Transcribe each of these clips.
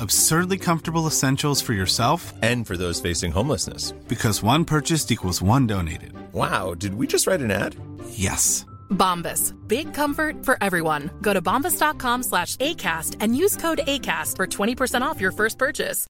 Absurdly comfortable essentials for yourself and for those facing homelessness. Because one purchased equals one donated. Wow, did we just write an ad? Yes. Bombas. Big comfort for everyone. Go to bombas.com slash ACAST and use code ACAST for 20% off your first purchase.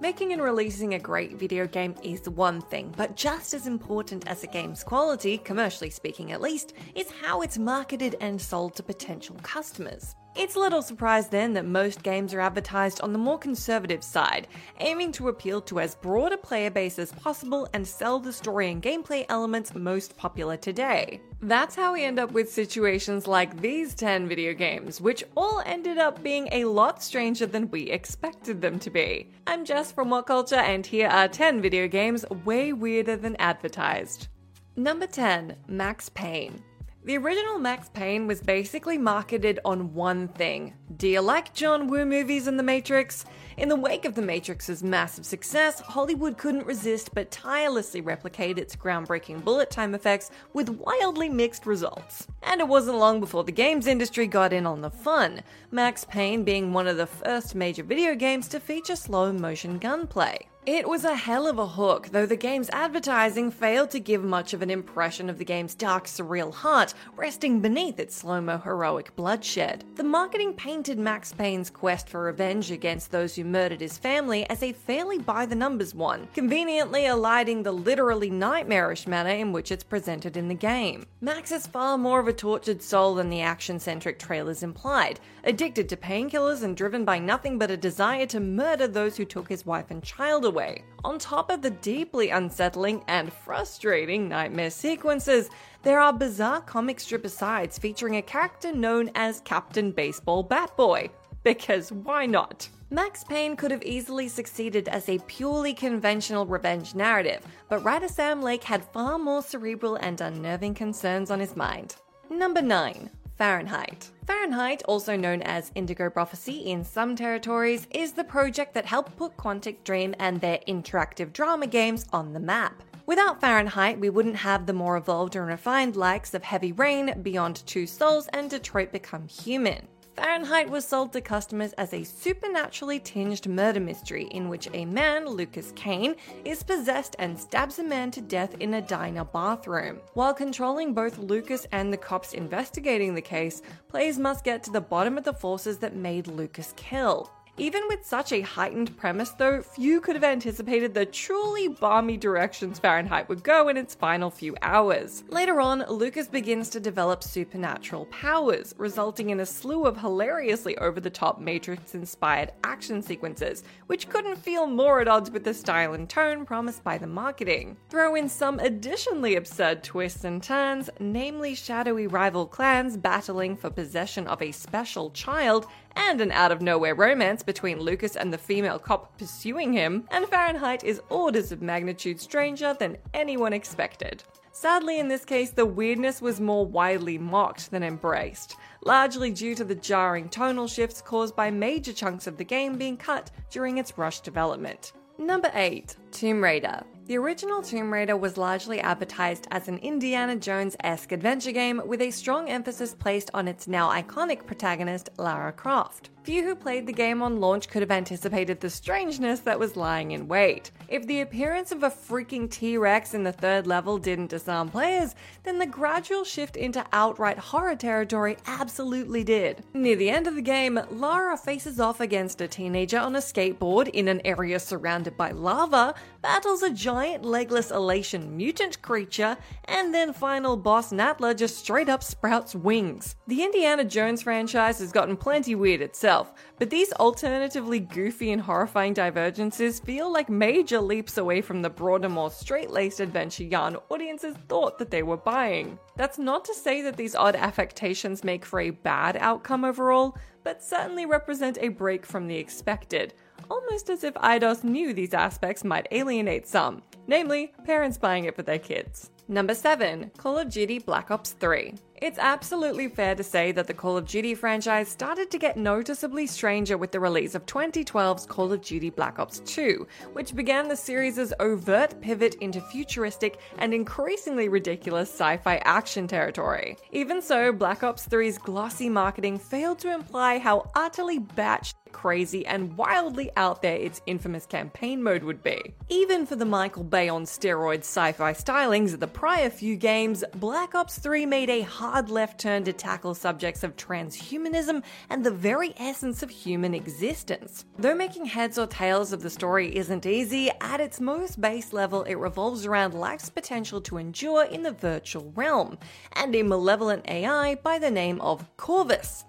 Making and releasing a great video game is one thing, but just as important as a game's quality, commercially speaking at least, is how it's marketed and sold to potential customers. It's a little surprise then that most games are advertised on the more conservative side, aiming to appeal to as broad a player base as possible and sell the story and gameplay elements most popular today. That's how we end up with situations like these 10 video games, which all ended up being a lot stranger than we expected them to be. I'm Jess from What Culture, and here are 10 video games way weirder than advertised. Number 10 Max Payne. The original Max Payne was basically marketed on one thing. Do you like John Woo movies and The Matrix? In the wake of The Matrix's massive success, Hollywood couldn't resist but tirelessly replicate its groundbreaking bullet time effects with wildly mixed results. And it wasn't long before the games industry got in on the fun, Max Payne being one of the first major video games to feature slow motion gunplay. It was a hell of a hook, though the game's advertising failed to give much of an impression of the game's dark, surreal heart resting beneath its slow mo heroic bloodshed. The marketing painted Max Payne's quest for revenge against those who murdered his family as a fairly by the numbers one, conveniently eliding the literally nightmarish manner in which it's presented in the game. Max is far more of a tortured soul than the action centric trailers implied, addicted to painkillers and driven by nothing but a desire to murder those who took his wife and child away. On top of the deeply unsettling and frustrating nightmare sequences, there are bizarre comic strip asides featuring a character known as Captain Baseball Batboy. Because why not? Max Payne could have easily succeeded as a purely conventional revenge narrative, but writer Sam Lake had far more cerebral and unnerving concerns on his mind. Number 9. Fahrenheit. Fahrenheit, also known as Indigo Prophecy in some territories, is the project that helped put Quantic Dream and their interactive drama games on the map. Without Fahrenheit, we wouldn't have the more evolved and refined likes of Heavy Rain, Beyond Two Souls, and Detroit Become Human. Fahrenheit was sold to customers as a supernaturally tinged murder mystery in which a man, Lucas Kane, is possessed and stabs a man to death in a diner bathroom. While controlling both Lucas and the cops investigating the case, players must get to the bottom of the forces that made Lucas kill. Even with such a heightened premise, though, few could have anticipated the truly balmy directions Fahrenheit would go in its final few hours. Later on, Lucas begins to develop supernatural powers, resulting in a slew of hilariously over the top Matrix inspired action sequences, which couldn't feel more at odds with the style and tone promised by the marketing. Throw in some additionally absurd twists and turns, namely shadowy rival clans battling for possession of a special child and an out of nowhere romance between Lucas and the female cop pursuing him, and Fahrenheit is orders of magnitude stranger than anyone expected. Sadly, in this case, the weirdness was more widely mocked than embraced, largely due to the jarring tonal shifts caused by major chunks of the game being cut during its rushed development. Number 8 Tomb Raider. The original Tomb Raider was largely advertised as an Indiana Jones esque adventure game with a strong emphasis placed on its now iconic protagonist, Lara Croft. Few who played the game on launch could have anticipated the strangeness that was lying in wait. If the appearance of a freaking T Rex in the third level didn't disarm players, then the gradual shift into outright horror territory absolutely did. Near the end of the game, Lara faces off against a teenager on a skateboard in an area surrounded by lava, battles a giant legless elation mutant creature, and then final boss Natla just straight up sprouts wings. The Indiana Jones franchise has gotten plenty weird itself but these alternatively goofy and horrifying divergences feel like major leaps away from the broader, more straight laced adventure yarn audiences thought that they were buying. That's not to say that these odd affectations make for a bad outcome overall, but certainly represent a break from the expected, almost as if Eidos knew these aspects might alienate some, namely, parents buying it for their kids. Number 7 Call of Duty Black Ops 3. It's absolutely fair to say that the Call of Duty franchise started to get noticeably stranger with the release of 2012's Call of Duty Black Ops 2, which began the series' overt pivot into futuristic and increasingly ridiculous sci fi action territory. Even so, Black Ops 3's glossy marketing failed to imply how utterly batched crazy and wildly out there its infamous campaign mode would be. Even for the Michael Bay on steroids sci fi stylings of the prior few games, Black Ops 3 made a hard left turn to tackle subjects of transhumanism and the very essence of human existence. Though making heads or tails of the story isn't easy, at its most base level, it revolves around life's potential to endure in the virtual realm, and a malevolent AI by the name of Corvus.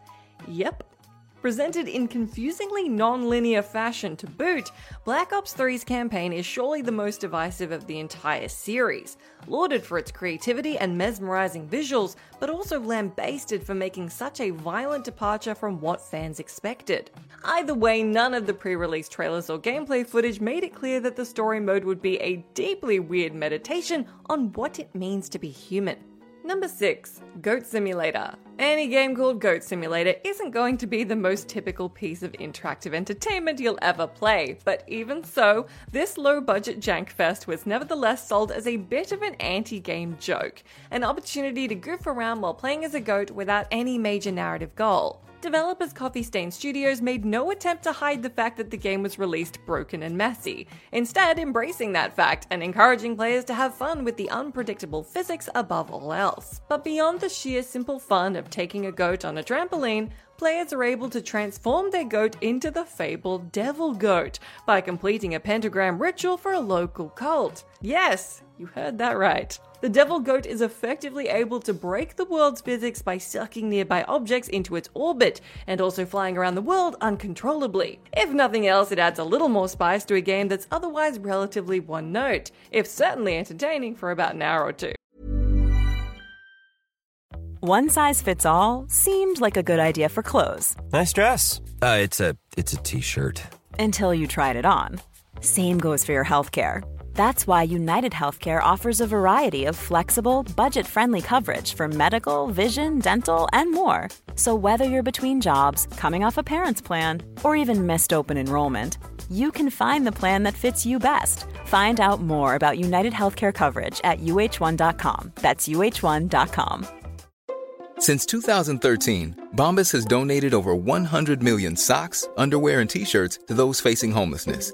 Yep, Presented in confusingly non linear fashion to boot, Black Ops 3's campaign is surely the most divisive of the entire series. Lauded for its creativity and mesmerizing visuals, but also lambasted for making such a violent departure from what fans expected. Either way, none of the pre release trailers or gameplay footage made it clear that the story mode would be a deeply weird meditation on what it means to be human. Number 6 Goat Simulator. Any game called Goat Simulator isn't going to be the most typical piece of interactive entertainment you'll ever play, but even so, this low budget jank fest was nevertheless sold as a bit of an anti game joke, an opportunity to goof around while playing as a goat without any major narrative goal developers Coffee Stain Studios made no attempt to hide the fact that the game was released broken and messy, instead, embracing that fact and encouraging players to have fun with the unpredictable physics above all else. But beyond the sheer simple fun of taking a goat on a trampoline, players are able to transform their goat into the fabled Devil Goat by completing a pentagram ritual for a local cult. Yes, you heard that right. The devil goat is effectively able to break the world's physics by sucking nearby objects into its orbit and also flying around the world uncontrollably. If nothing else, it adds a little more spice to a game that's otherwise relatively one note, if certainly entertaining for about an hour or two. One size fits all seemed like a good idea for clothes. Nice dress. Uh, it's a it's a t-shirt. Until you tried it on. Same goes for your healthcare. That's why United Healthcare offers a variety of flexible, budget friendly coverage for medical, vision, dental, and more. So, whether you're between jobs, coming off a parent's plan, or even missed open enrollment, you can find the plan that fits you best. Find out more about United Healthcare coverage at uh1.com. That's uh1.com. Since 2013, Bombas has donated over 100 million socks, underwear, and t shirts to those facing homelessness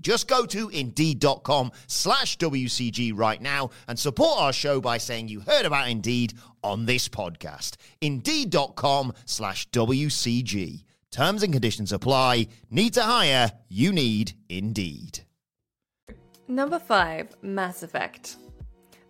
Just go to indeed.com slash WCG right now and support our show by saying you heard about Indeed on this podcast. Indeed.com slash WCG. Terms and conditions apply. Need to hire? You need Indeed. Number 5 Mass Effect.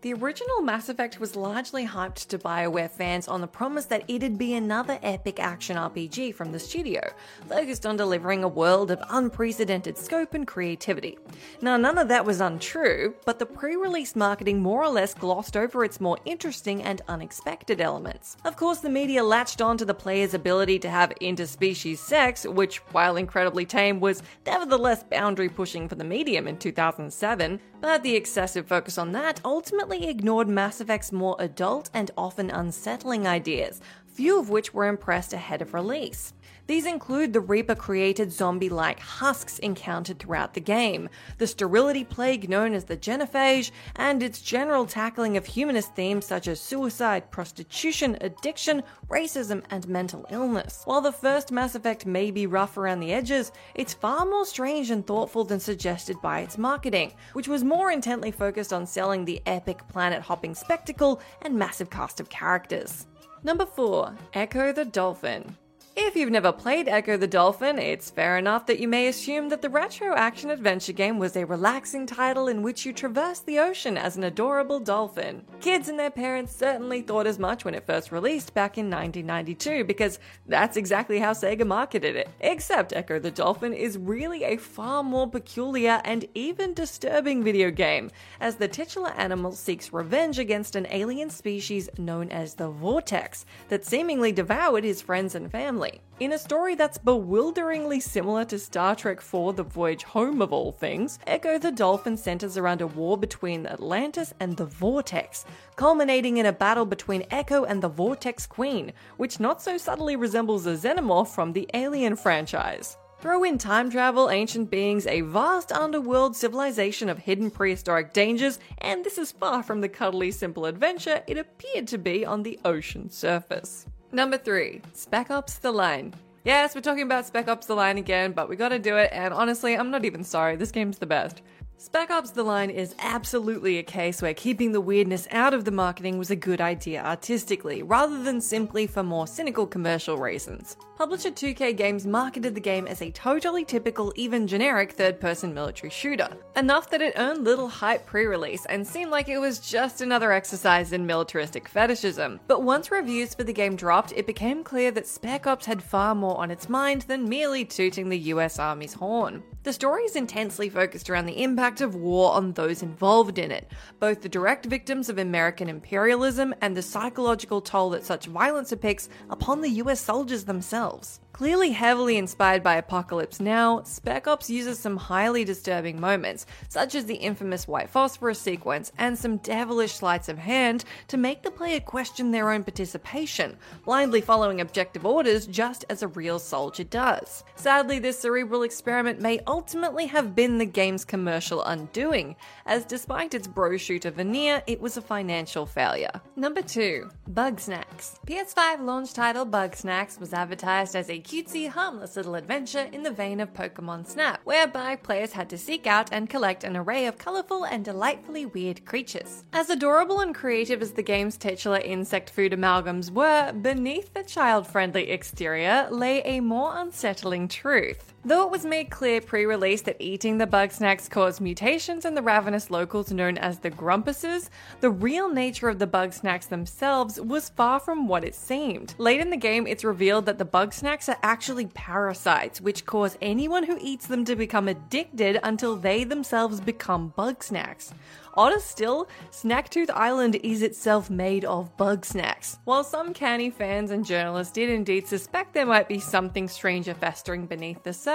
The original Mass Effect was largely hyped to BioWare fans on the promise that it'd be another epic action RPG from the studio, focused on delivering a world of unprecedented scope and creativity. Now, none of that was untrue, but the pre release marketing more or less glossed over its more interesting and unexpected elements. Of course, the media latched on to the player's ability to have interspecies sex, which, while incredibly tame, was nevertheless boundary pushing for the medium in 2007, but the excessive focus on that ultimately ignored Mass Effect's more adult and often unsettling ideas, few of which were impressed ahead of release. These include the Reaper created zombie like husks encountered throughout the game, the sterility plague known as the genophage, and its general tackling of humanist themes such as suicide, prostitution, addiction, racism, and mental illness. While the first Mass Effect may be rough around the edges, it's far more strange and thoughtful than suggested by its marketing, which was more intently focused on selling the epic planet hopping spectacle and massive cast of characters. Number 4 Ecco the Dolphin. If you've never played Ecco the Dolphin, it's fair enough that you may assume that the retro action adventure game was a relaxing title in which you traverse the ocean as an adorable dolphin. Kids and their parents certainly thought as much when it first released back in 1992 because that's exactly how Sega marketed it. Except Ecco the Dolphin is really a far more peculiar and even disturbing video game, as the titular animal seeks revenge against an alien species known as the Vortex that seemingly devoured his friends and family. In a story that's bewilderingly similar to Star Trek IV The Voyage Home of all things, Ecco the Dolphin centers around a war between Atlantis and the Vortex, culminating in a battle between Ecco and the Vortex Queen, which not so subtly resembles a xenomorph from the Alien franchise. Throw in time travel, ancient beings, a vast underworld civilization of hidden prehistoric dangers, and this is far from the cuddly simple adventure it appeared to be on the ocean surface. Number three, Spec Ops The Line. Yes, we're talking about Spec Ops The Line again, but we gotta do it, and honestly, I'm not even sorry, this game's the best. Spec Ops The Line is absolutely a case where keeping the weirdness out of the marketing was a good idea artistically, rather than simply for more cynical commercial reasons. Publisher 2K Games marketed the game as a totally typical, even generic third person military shooter, enough that it earned little hype pre release and seemed like it was just another exercise in militaristic fetishism. But once reviews for the game dropped, it became clear that Spec Ops had far more on its mind than merely tooting the US Army's horn. The story is intensely focused around the impact of war on those involved in it, both the direct victims of American imperialism and the psychological toll that such violence depicts upon the US soldiers themselves. Clearly heavily inspired by Apocalypse Now, Spec Ops uses some highly disturbing moments, such as the infamous white phosphorus sequence and some devilish sleights of hand to make the player question their own participation, blindly following objective orders just as a real soldier does. Sadly, this cerebral experiment may ultimately have been the game's commercial undoing, as despite its bro shooter veneer, it was a financial failure. Number 2. Bugsnax. PS5 launch title Bugsnax was advertised as a cutesy, harmless little adventure in the vein of Pokemon Snap, whereby players had to seek out and collect an array of colourful and delightfully weird creatures. As adorable and creative as the game's titular insect food amalgams were, beneath the child friendly exterior lay a more unsettling truth. Though it was made clear pre release that eating the bug snacks caused mutations in the ravenous locals known as the Grumpuses, the real nature of the bug snacks themselves was far from what it seemed. Late in the game, it's revealed that the bug snacks are actually parasites, which cause anyone who eats them to become addicted until they themselves become bug snacks. Odder still, Snacktooth Island is itself made of bug snacks. While some canny fans and journalists did indeed suspect there might be something stranger festering beneath the surface,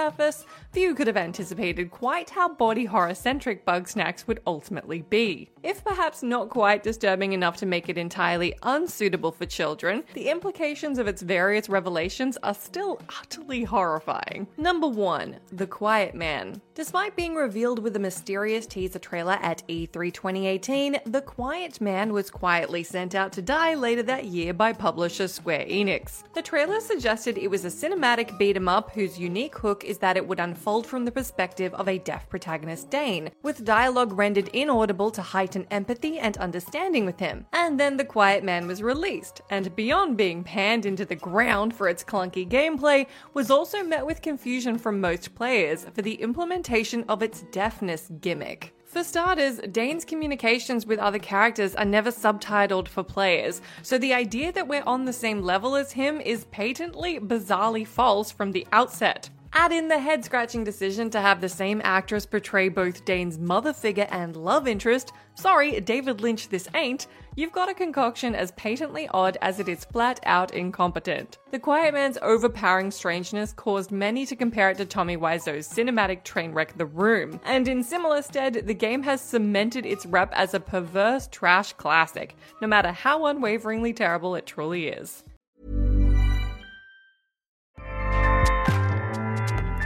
few could have anticipated quite how body horror centric Bugsnax would ultimately be. If perhaps not quite disturbing enough to make it entirely unsuitable for children, the implications of its various revelations are still utterly horrifying. Number 1 The Quiet Man. Despite being revealed with a mysterious teaser trailer at E3 2018, The Quiet Man was quietly sent out to die later that year by publisher Square Enix. The trailer suggested it was a cinematic beat 'em up whose unique hook is that it would unfold from the perspective of a deaf protagonist Dane, with dialogue rendered inaudible to heighten empathy and understanding with him. And then The Quiet Man was released, and beyond being panned into the ground for its clunky gameplay, was also met with confusion from most players for the implementation of its deafness gimmick. For starters, Dane's communications with other characters are never subtitled for players, so the idea that we're on the same level as him is patently, bizarrely false from the outset. Add in the head scratching decision to have the same actress portray both Dane's mother figure and love interest. Sorry, David Lynch, this ain't. You've got a concoction as patently odd as it is flat out incompetent. The Quiet Man's overpowering strangeness caused many to compare it to Tommy Wiseau's cinematic train wreck The Room, and in similar stead, the game has cemented its rep as a perverse trash classic, no matter how unwaveringly terrible it truly is.